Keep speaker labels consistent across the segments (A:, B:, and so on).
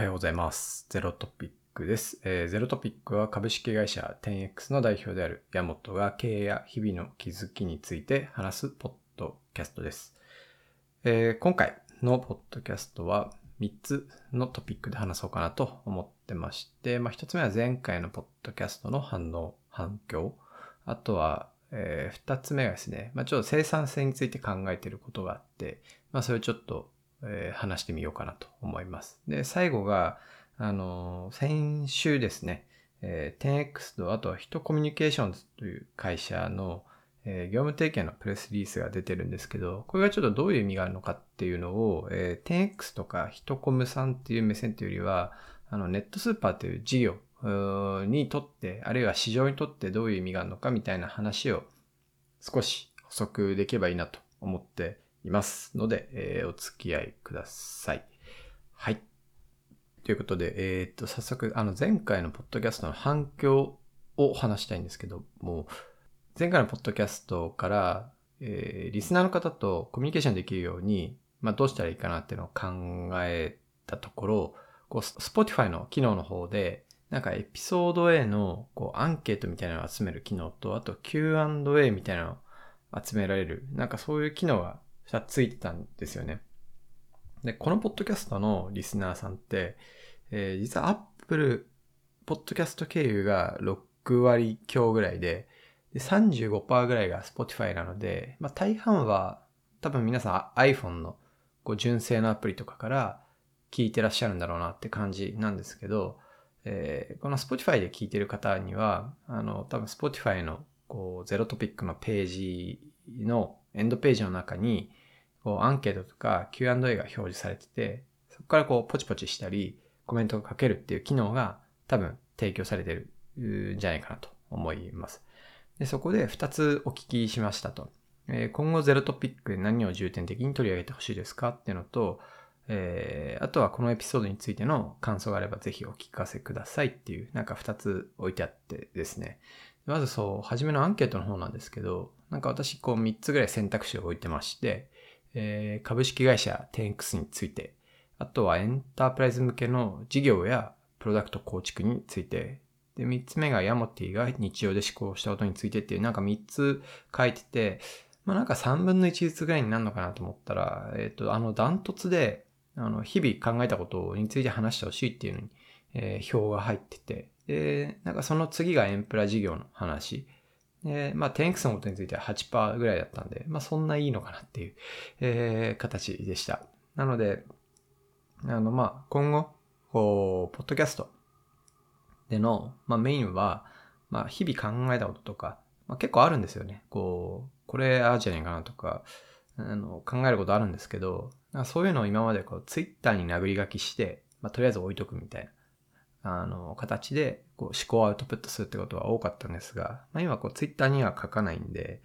A: はようございます。ゼロトピックです。えーゼロトピックは株式会社 10X の代表である山本が経営や日々の気づきについて話すポッドキャストです。えー今回のポッドキャストは3つのトピックで話そうかなと思ってまして、まあ、1つ目は前回のポッドキャストの反応、反響。あとは、え2つ目がですね、まあ、ちょっと生産性について考えていることがあって、まあ、それをちょっとえー話してみようかなと思います。で、最後が、あの先週ですね、えー 10X とあとはヒトコミュニケーションズという会社の、えー業務提携のプレスリリースが出てるんですけど、これがちょっとどういう意味があるのかっていうのを、えー 10X とかヒトコムさんっていう目線というよりは、あのネットスーパーという事業にとって、あるいは市場にとってどういう意味があるのかみたいな話を少し補足できればいいなと思っていますので、えーお付き合いください。はい。ということで、えーっと、早速、あの、前回のポッドキャストの反響を話したいんですけども、前回のポッドキャストから、えーリスナーの方とコミュニケーションできるように、まあ、どうしたらいいかなっていうのを考えたところ、こう、Spotify の機能の方で、なんかエピソード A のこうアンケートみたいなのを集める機能と、あと Q&A みたいなのを集められる、なんかそういう機能が2つついてたんですよね。で、このポッドキャストのリスナーさんって、えー実は Apple ポッドキャスト経由が6割強ぐらいで、で35%ぐらいが Spotify なので、まあ大半は多分皆さん iPhone のこう純正のアプリとかから聞いてらっしゃるんだろうなって感じなんですけど、えーこの Spotify で聞いてる方には、あの、多分 Spotify のこうゼロトピックのページのエンドページの中に、こうアンケートとか Q&A が表示されてて、そこからこうポチポチしたりコメントをかけるっていう機能が多分提供されてるんじゃないかなと思います。でそこで2つお聞きしましたと。えー今後ゼロトピックで何を重点的に取り上げてほしいですかっていうのと、えーあとはこのエピソードについての感想があればぜひお聞かせくださいっていう、なんか2つ置いてあってですね。まずそう、初めのアンケートの方なんですけど、なんか私こう3つぐらい選択肢を置いてまして、えー株式会社 10X について、あとはエンタープライズ向けの事業やプロダクト構築について、で、3つ目がヤモティが日常で思考したことについてっていう、なんか3つ書いてて、まあなんか3分の1ずつぐらいになるのかなと思ったら、えっ、と、あの、ダントツで、あの、日々考えたことについて話してほしいっていうのに、えー表が入ってて、で、なんかその次がエンプラ事業の話。で、まあ 10X のことについては8%ぐらいだったんで、まあそんないいのかなっていう、えー形でした。なので、あの、まあ今後、こう、ポッドキャストでの、まあメインは、まあ日々考えたこととか、まあ結構あるんですよね。こう、これああじゃないかなとか、あの考えることあるんですけど、そういうのを今までこうツイッターに殴り書きして、まあとりあえず置いとくみたいな、あの、形でこう思考アウトプットするってことは多かったんですが、まあ今こうツイッターには書かないんで、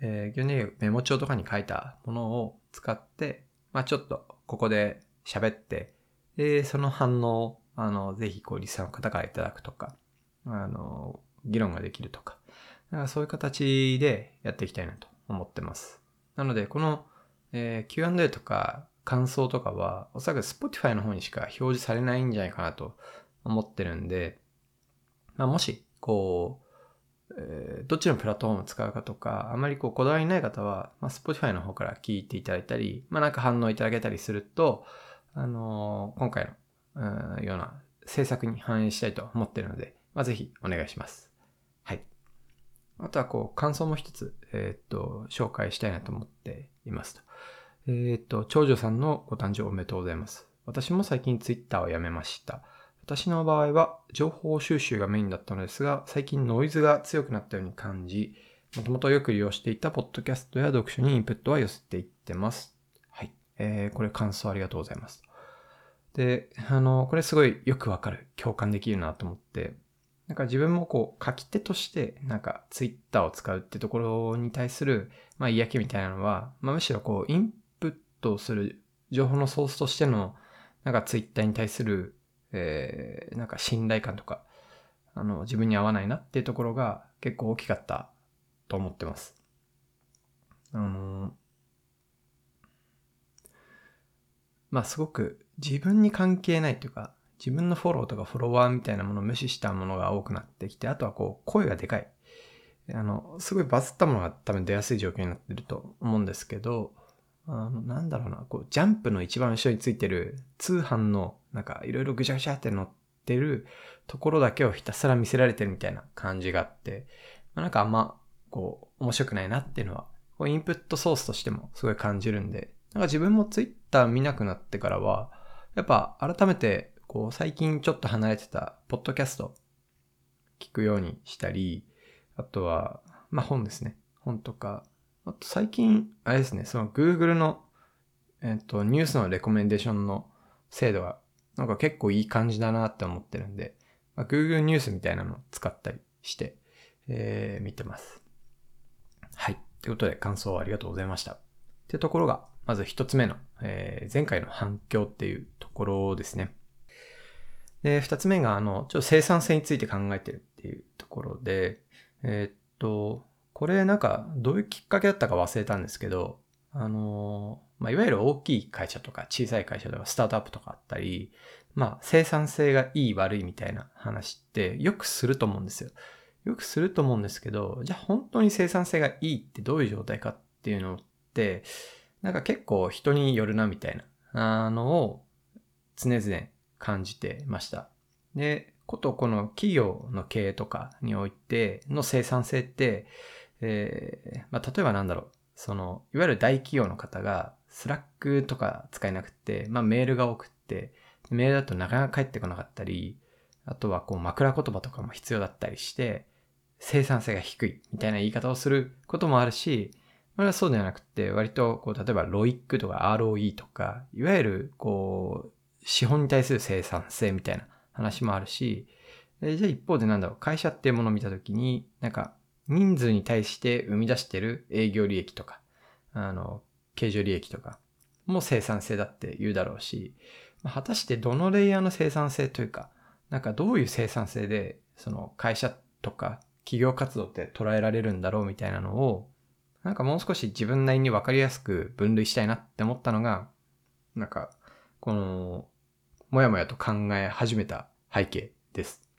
A: えー、基本的にメモ帳とかに書いたものを使って、まあちょっとここで喋って、で、その反応を、あの、ぜひこうリスナーの方からいただくとか、あの、議論ができるとか、なんかそういう形でやっていきたいなと思ってます。なので、この、えー Q&A とか感想とかは、おそらく Spotify の方にしか表示されないんじゃないかなと思ってるんで、まあ、もし、こう、えーどっちのプラットフォームを使うかとか、あまりこうこだわりない方は、まあ、Spotify の方から聞いていただいたり、まあ、なんか反応いただけたりすると、あのー今回の、うような制作に反映したいと思ってるので、まあ、ぜひお願いします。はい。あとはこう、感想も一つ、えーっと、紹介したいなと思っていますと。えーっと、長女さんのご誕生おめでとうございます。私も最近 Twitter をやめました。私の場合は情報収集がメインだったのですが、最近ノイズが強くなったように感じ、もともとよく利用していたポッドキャストや読書にインプットは寄せていってます。はい。えー、これ感想ありがとうございます。で、あの、これすごいよくわかる。共感できるなと思って、なんか自分もこう書き手としてなんかツイッターを使うってところに対するまあ嫌気みたいなのは、まあむしろこうインプットする情報のソースとしてのなんかツイッターに対するえーなんか信頼感とか、あの、自分に合わないなっていうところが結構大きかったと思ってます。あの、まあすごく自分に関係ないというか、自分のフォローとかフォロワーみたいなものを無視したものが多くなってきて、あとはこう、声がでかい。あの、すごいバズったものが多分出やすい状況になってると思うんですけど、あの、なんだろうな、こう、ジャンプの一番後ろについてる通販の、なんか、いろいろぐちゃぐちゃって乗ってるところだけをひたすら見せられてるみたいな感じがあって、まあ、なんかあんま、こう、面白くないなっていうのは、こう、インプットソースとしてもすごい感じるんで、なんか自分もツイッター見なくなってからは、やっぱ改めて、こう、最近ちょっと離れてた、ポッドキャスト、聞くようにしたり、あとは、まあ本ですね。本とか、あと最近、あれですね、その Google の、えっ、と、ニュースのレコメンデーションの精度が、なんか結構いい感じだなって思ってるんで、まあ、Google ニュースみたいなのを使ったりして、えー、見てます。はい。ということで、感想ありがとうございました。ってところが、まず一つ目の、えー、前回の反響っていうところですね。で、二つ目が、あの、ちょっと生産性について考えてるっていうところで、えー、っと、これなんかどういうきっかけだったか忘れたんですけど、あのまあ、いわゆる大きい会社とか小さい会社とかスタートアップとかあったり、まあ、生産性がいい悪いみたいな話ってよくすると思うんですよ。よくすると思うんですけど、じゃあ本当に生産性がいいってどういう状態かっていうのって、なんか結構人によるなみたいなあのを常々感じてました。で、ことこの企業の経営とかにおいての生産性って、えー、まあ、例えばなんだろう、その、いわゆる大企業の方が、 Slack とか使えなくて、まあ、メールが多くって、メールだとなかなか返ってこなかったり、あとはこう枕言葉とかも必要だったりして、生産性が低いみたいな言い方をすることもあるし、これはそうではなくて、割とこう、例えばロイックとか ROE とか、いわゆるこう、資本に対する生産性みたいな話もあるし、じゃあ一方でなんだろう、会社っていうものを見たときに、なんか人数に対して生み出してる営業利益とか、あの、経常利益とかも生産性だって言うだろうし、果たしてどのレイヤーの生産性というか、なんかどういう生産性で、その会社とか企業活動って捉えられるんだろうみたいなのを、なんかもう少し自分なりにわかりやすく分類したいなって思ったのが、なんか、この、もやもやと考え始めた背景です。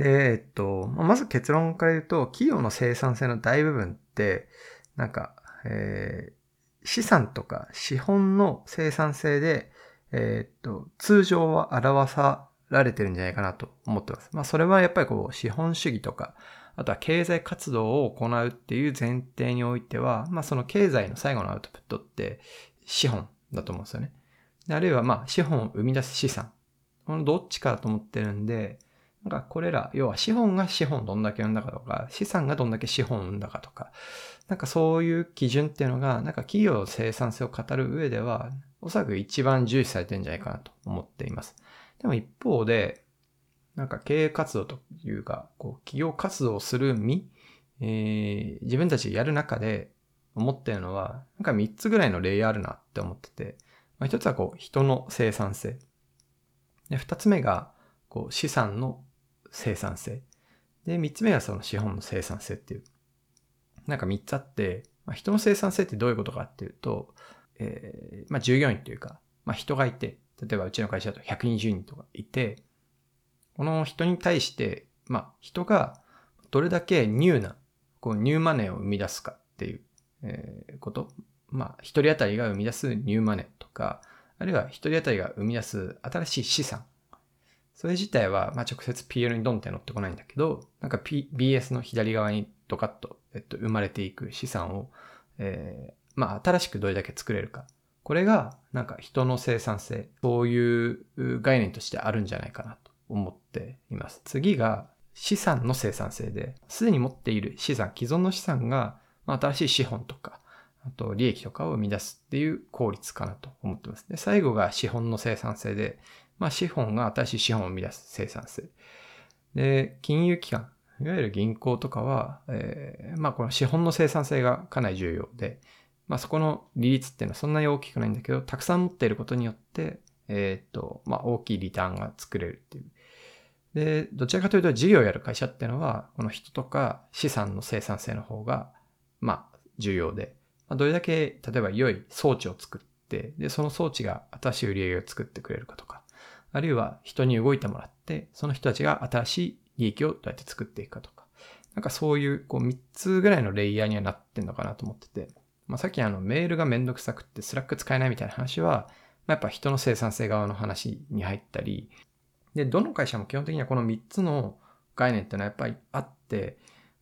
A: で、えっと、まず結論から言うと、企業の生産性の大部分って、なんか、えー、資産とか資本の生産性で、えー、っと、通常は表さられてるんじゃないかなと思ってます。まあ、それはやっぱりこう、資本主義とか、あとは経済活動を行うっていう前提においては、まあ、その経済の最後のアウトプットって資本だと思うんですよね。あるいはまあ、資本を生み出す資産。このどっちかと思ってるんで、なんかこれら、要は資本が資本どんだけ生んだかとか、資産がどんだけ資本生んだかとか、なんかそういう基準っていうのが、なんか企業の生産性を語る上では、おそらく一番重視されてるんじゃないかなと思っています。でも一方で、なんか経営活動というか、こう企業活動をする身、えー、自分たちやる中で思ってるのは、なんか3つぐらいのレイヤーあるなって思ってて、まあ、1つはこう人の生産性。で、2つ目がこう資産の生産性。で、三つ目はその資本の生産性っていう。なんか三つあって、まあ、人の生産性ってどういうことかっていうと、えー、まあ従業員というか、まあ人がいて、例えばうちの会社だと120人とかいて、この人に対して、まあ人がどれだけニューな、こうニューマネーを生み出すかっていう、えー、こと。まあ一人当たりが生み出すニューマネーとか、あるいは一人当たりが生み出す新しい資産それ自体は、まあ、直接 PL にドンって乗ってこないんだけど、なんか、P、BS の左側にドカッと、えっと、生まれていく資産を、えー、まあ、新しくどれだけ作れるか。これが、なんか人の生産性、そういう概念としてあるんじゃないかなと思っています。次が、資産の生産性で、すでに持っている資産、既存の資産が、まあ、新しい資本とか、あと利益とかを生み出すっていう効率かなと思ってます。で、最後が資本の生産性で、まあ、資本が新しい資本を生み出す生産性。で、金融機関、いわゆる銀行とかは、えー、まあ、この資本の生産性がかなり重要で、まあ、そこの利率っていうのはそんなに大きくないんだけど、たくさん持っていることによって、えっ、と、まあ、大きいリターンが作れるっていう。で、どちらかというと事業をやる会社っていうのは、この人とか資産の生産性の方が、まあ、重要で、まあ、どれだけ、例えば良い装置を作って、で、その装置が新しい売り上げを作ってくれるかとか、あるいは人に動いてもらって、その人たちが新しい利益をどうやって作っていくかとか、なんかそういうこう3つぐらいのレイヤーにはなってんのかなと思ってて、まあ、さっきあのメールがめんどくさくって Slack 使えないみたいな話は、まあ、やっぱ人の生産性側の話に入ったり、で、どの会社も基本的にはこの3つの概念っていうのはやっぱりあって、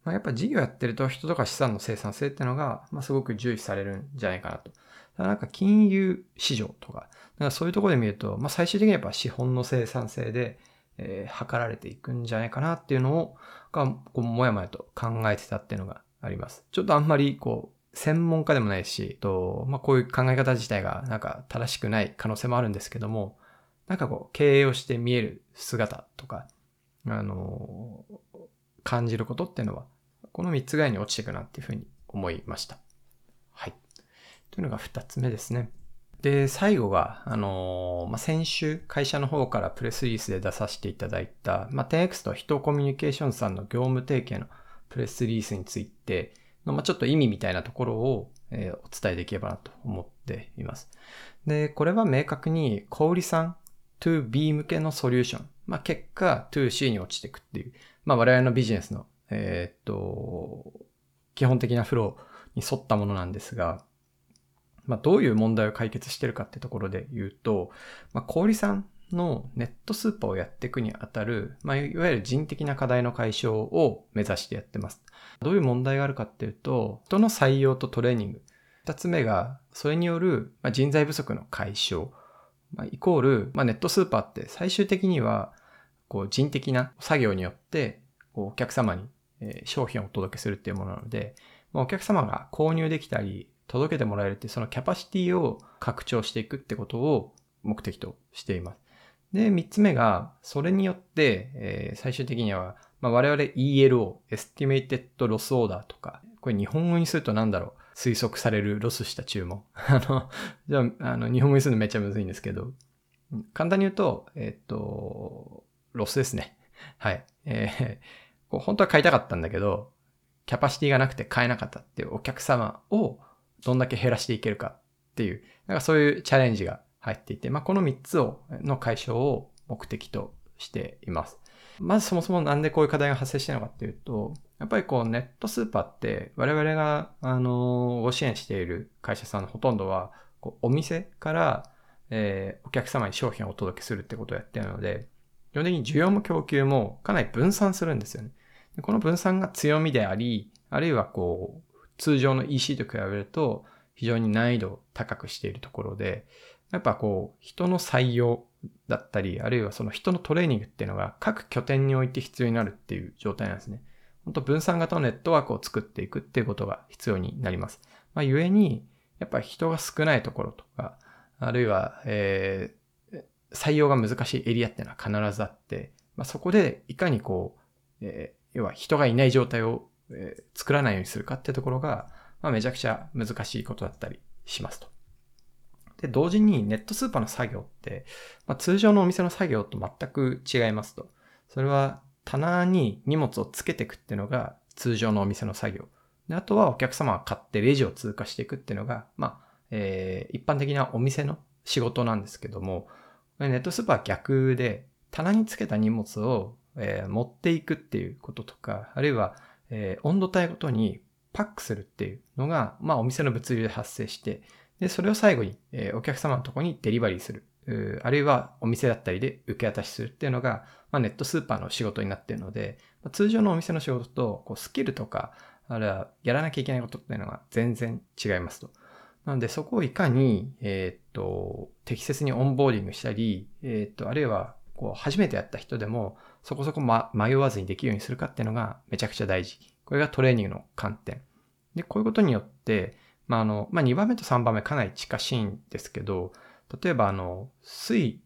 A: まあ、やっぱ事業やってると人とか資産の生産性ってのが、まあ、すごく重視されるんじゃないかなと。だからなんか金融市場とか、かそういうところで見ると、まあ、最終的にはやっぱ資本の生産性で、えー、測られていくんじゃないかなっていうのを、が、こう、もやもやと考えてたっていうのがあります。ちょっとあんまり、こう、専門家でもないし、と、まあ、こういう考え方自体が、なんか正しくない可能性もあるんですけども、なんかこう、経営をして見える姿とか、あのー、感じることっていうのは、この3つぐらいに落ちていくなっていうふうに思いました。はい。というのが2つ目ですね。で、最後が、あのー、まあ、先週会社の方からプレスリリースで出させていただいた、まあ、10X と人コミュニケーションさんの業務提携のプレスリリースについての、まあ、ちょっと意味みたいなところを、えー、お伝えできればなと思っています。で、これは明確に小売さん 2B 向けのソリューション、まあ、結果 2C に落ちていくっていう、まあ、我々のビジネスの、えー、っと、基本的なフローに沿ったものなんですが、まあ、どういう問題を解決してるかってところで言うと、まあ、小売さんのネットスーパーをやっていくにあたる、まあ、いわゆる人的な課題の解消を目指してやってます。どういう問題があるかっていうと、人の採用とトレーニング。二つ目が、それによる人材不足の解消。まあ、イコール、まあ、ネットスーパーって最終的には、こう人的な作業によって、お客様にえ商品をお届けするっていうものなので、まあ、お客様が購入できたり、届けてもらえるってそのキャパシティを拡張していくってことを目的としています。で、三つ目が、それによって、え、最終的には、まあ、我々 ELO、Estimated Loss Order とか、これ日本語にすると何だろう？推測されるロスした注文。あの、じゃあ、あの、日本語にするのめっちゃむずいんですけど、簡単に言うと、えっ、と、ロスですね。はい。えー、こう本当は買いたかったんだけど、キャパシティがなくて買えなかったっていうお客様をどんだけ減らしていけるかっていう、なんかそういうチャレンジが入っていて、まあ、この3つを、の解消を目的としています。まずそもそもなんでこういう課題が発生してるのかっていうと、やっぱりこうネットスーパーって我々が、あの、ご支援している会社さんのほとんどは、こうお店から、えー、お客様に商品をお届けするってことをやってるので、基本的に需要も供給もかなり分散するんですよね。この分散が強みであり、あるいはこう、通常の EC と比べると非常に難易度を高くしているところで、やっぱこう、人の採用だったり、あるいはその人のトレーニングっていうのが各拠点において必要になるっていう状態なんですね。本当分散型のネットワークを作っていくっていうことが必要になります。まあ、故に、やっぱ人が少ないところとか、あるいは、えー、採用が難しいエリアっていうのは必ずあって、まあ、そこでいかにこう、えー、要は人がいない状態を、作らないようにするかってところが、まあ、めちゃくちゃ難しいことだったりしますと。で、同時にネットスーパーの作業って、まあ、通常のお店の作業と全く違いますと。それは棚に荷物をつけていくっていうのが通常のお店の作業。であとはお客様が買ってレジを通過していくっていうのが、まあ、えー、一般的なお店の仕事なんですけども、ネットスーパーは逆で、棚につけた荷物を、えー、持っていくっていうこととか、あるいはえー、温度帯ごとにパックするっていうのが、まあお店の物流で発生して、で、それを最後に、えー、お客様のとこにデリバリーする。あるいはお店だったりで受け渡しするっていうのが、まあ、ネットスーパーの仕事になっているので、まあ、通常のお店の仕事とこうスキルとか、あるいはやらなきゃいけないことっていうのが全然違いますと。なのでそこをいかに、えー、っと、適切にオンボーディングしたり、えー、っと、あるいはこう初めてやった人でも、そこそこ、ま、迷わずにできるようにするかっていうのがめちゃくちゃ大事。これがトレーニングの観点。で、こういうことによって、まあ、あの、まあ、2番目と3番目かなり近しいんですけど、例えばあの、水、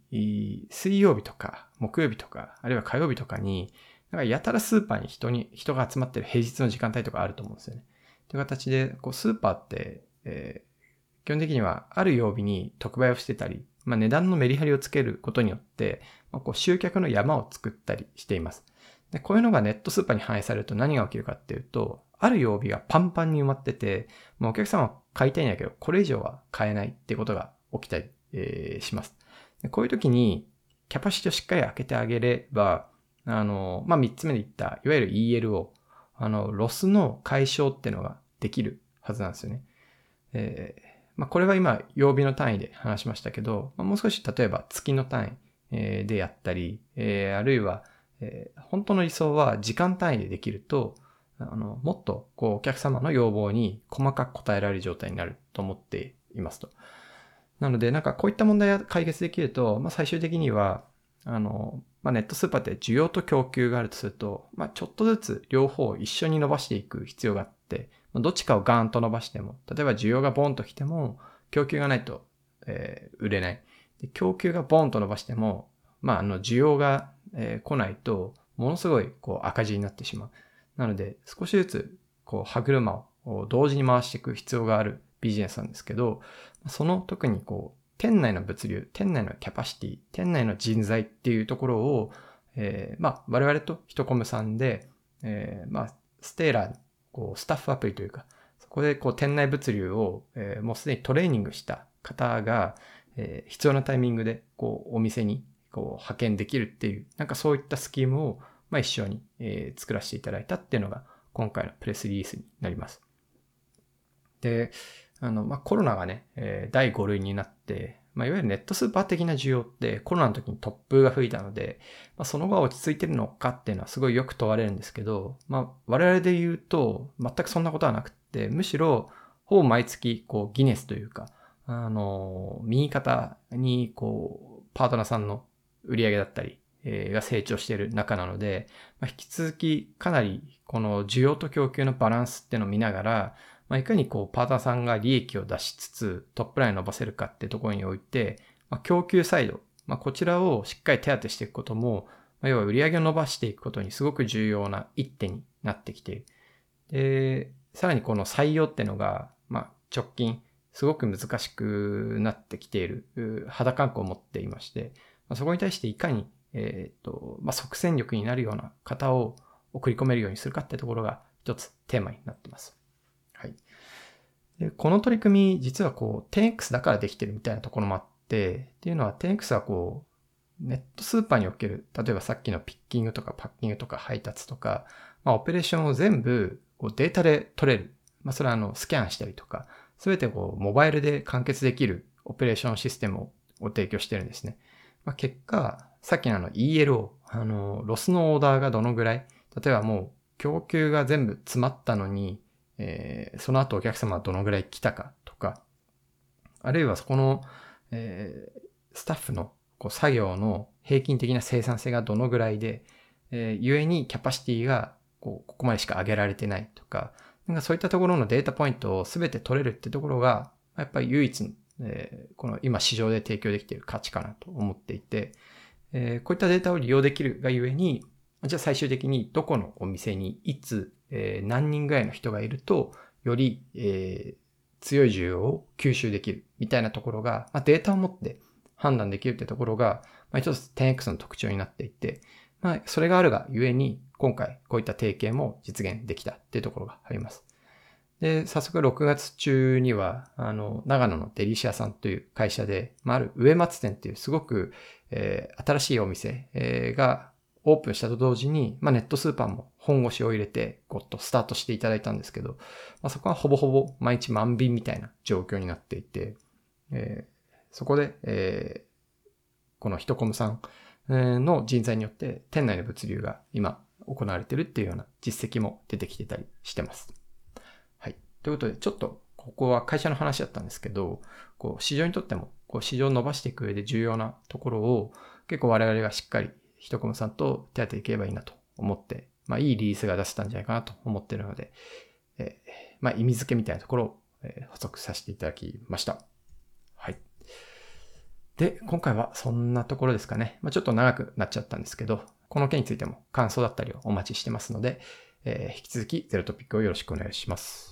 A: 水曜日とか木曜日とか、あるいは火曜日とかに、なんかやたらスーパーに人に、人が集まってる平日の時間帯とかあると思うんですよね。という形で、こう、スーパーって、えー、基本的にはある曜日に特売をしてたり、まあ、値段のメリハリをつけることによって、まあ、こう集客の山を作ったりしています。で、こういうのがネットスーパーに反映されると何が起きるかっていうと、ある曜日がパンパンに埋まってて、もうお客さんは買いたいんだけど、これ以上は買えないってことが起きたり、えー、しますで。こういう時に、キャパシティをしっかり開けてあげれば、あの、まあ、3つ目で言った、いわゆる ELO、あの、ロスの解消っていうのができるはずなんですよね。えー、まあ、これは今、曜日の単位で話しましたけど、まあ、もう少し例えば月の単位、でやったり、えー、あるいは、えー、本当の理想は時間単位でできると、あの、もっと、こう、お客様の要望に細かく答えられる状態になると思っていますと。なので、なんかこういった問題が解決できると、まあ、最終的には、あの、まあ、ネットスーパーって需要と供給があるとすると、まあ、ちょっとずつ両方一緒に伸ばしていく必要があって、どっちかをガーンと伸ばしても、例えば需要がボンと来ても、供給がないと、えー、売れない。供給がボンと伸ばしても、まあ、あの、需要が、えー、来ないと、ものすごい、こう、赤字になってしまう。なので、少しずつ、こう、歯車を同時に回していく必要があるビジネスなんですけど、その特にこう、店内の物流、店内のキャパシティ、店内の人材っていうところを、えー、まあ、我々とヒトコムさんで、えー、まあ、ステーラー、こう、スタッフアプリというか、そこでこう、店内物流を、えー、もうすでにトレーニングした方が、えー、必要なタイミングで、こう、お店に、こう、派遣できるっていう、なんかそういったスキームを、まあ、一緒に、えー、作らせていただいたっていうのが、今回のプレスリリースになります。で、あの、まあ、コロナがね、えー、第5類になって、まあ、いわゆるネットスーパー的な需要ってコロナの時に突風が吹いたので、まあ、その後は落ち着いてるのかっていうのはすごいよく問われるんですけど、まあ、我々で言うと全くそんなことはなくって、むしろほぼ毎月こうギネスというか、あの、右肩にこう、パートナーさんの売り上げだったり、え、が成長している中なので、まあ、引き続きかなりこの需要と供給のバランスっていうのを見ながら、まあ、いかにこう、パーターさんが利益を出しつつ、トップラインを伸ばせるかってところにおいて、まあ、供給サイド、まあ、こちらをしっかり手当てしていくことも、まあ、要は売り上げを伸ばしていくことにすごく重要な一手になってきている。で、さらにこの採用ってのが、まあ、直近、すごく難しくなってきている肌感覚を持っていまして、まあ、そこに対していかに、えっ、ー、と、まあ、即戦力になるような方を送り込めるようにするかってところが一つテーマになっています。はい。でこの取り組み、実はこう、10X だからできてるみたいなところもあって、っていうのは 10X はこう、ネットスーパーにおける、例えばさっきのピッキングとかパッキングとか配達とか、まあ、オペレーションを全部こうデータで取れる。まあ、それはあの、スキャンしたりとか、すべてこう、モバイルで完結できるオペレーションシステムを提供してるんですね。まあ、結果、さっきのあの ELO、あの、ロスのオーダーがどのぐらい、例えばもう供給が全部詰まったのに、えー、その後お客様はどのぐらい来たかとか、あるいはそこの、えー、スタッフのこう作業の平均的な生産性がどのぐらいで、えー、ゆえにキャパシティがこうここまでしか上げられてないとか、なんかそういったところのデータポイントを全て取れるってところが、やっぱり唯一、えー、この今市場で提供できている価値かなと思っていて、えー、こういったデータを利用できるがゆえに、じゃあ最終的にどこのお店にいつえー、何人ぐらいの人がいると、より、えー、強い需要を吸収できるみたいなところが、まあ、データを持って判断できるってところが、まあ、一つ 10X の特徴になっていて、まあ、それがあるがゆえに、今回こういった提携も実現できたっていうところがあります。で、早速6月中には、あの、長野のデリシアさんという会社で、まあ、ある上松店っていうすごく、えー、新しいお店、えー、がオープンしたと同時に、まあ、ネットスーパーも本腰を入れて、ゴッとスタートしていただいたんですけど、まあ、そこはほぼほぼ毎日満便みたいな状況になっていて、えー、そこで、えー、このヒトコムさんの人材によって店内の物流が今行われてるっていうような実績も出てきてたりしてます。はい。ということで、ちょっとここは会社の話だったんですけど、こう市場にとってもこう市場を伸ばしていく上で重要なところを結構我々がしっかりひとこもさんと手当ていければいいなと思って、まあいいリリースが出せたんじゃないかなと思ってるので、えー、まあ意味付けみたいなところを、えー、補足させていただきました。はい。で、今回はそんなところですかね。まあちょっと長くなっちゃったんですけど、この件についても感想だったりをお待ちしてますので、えー、引き続きゼロトピックをよろしくお願いします。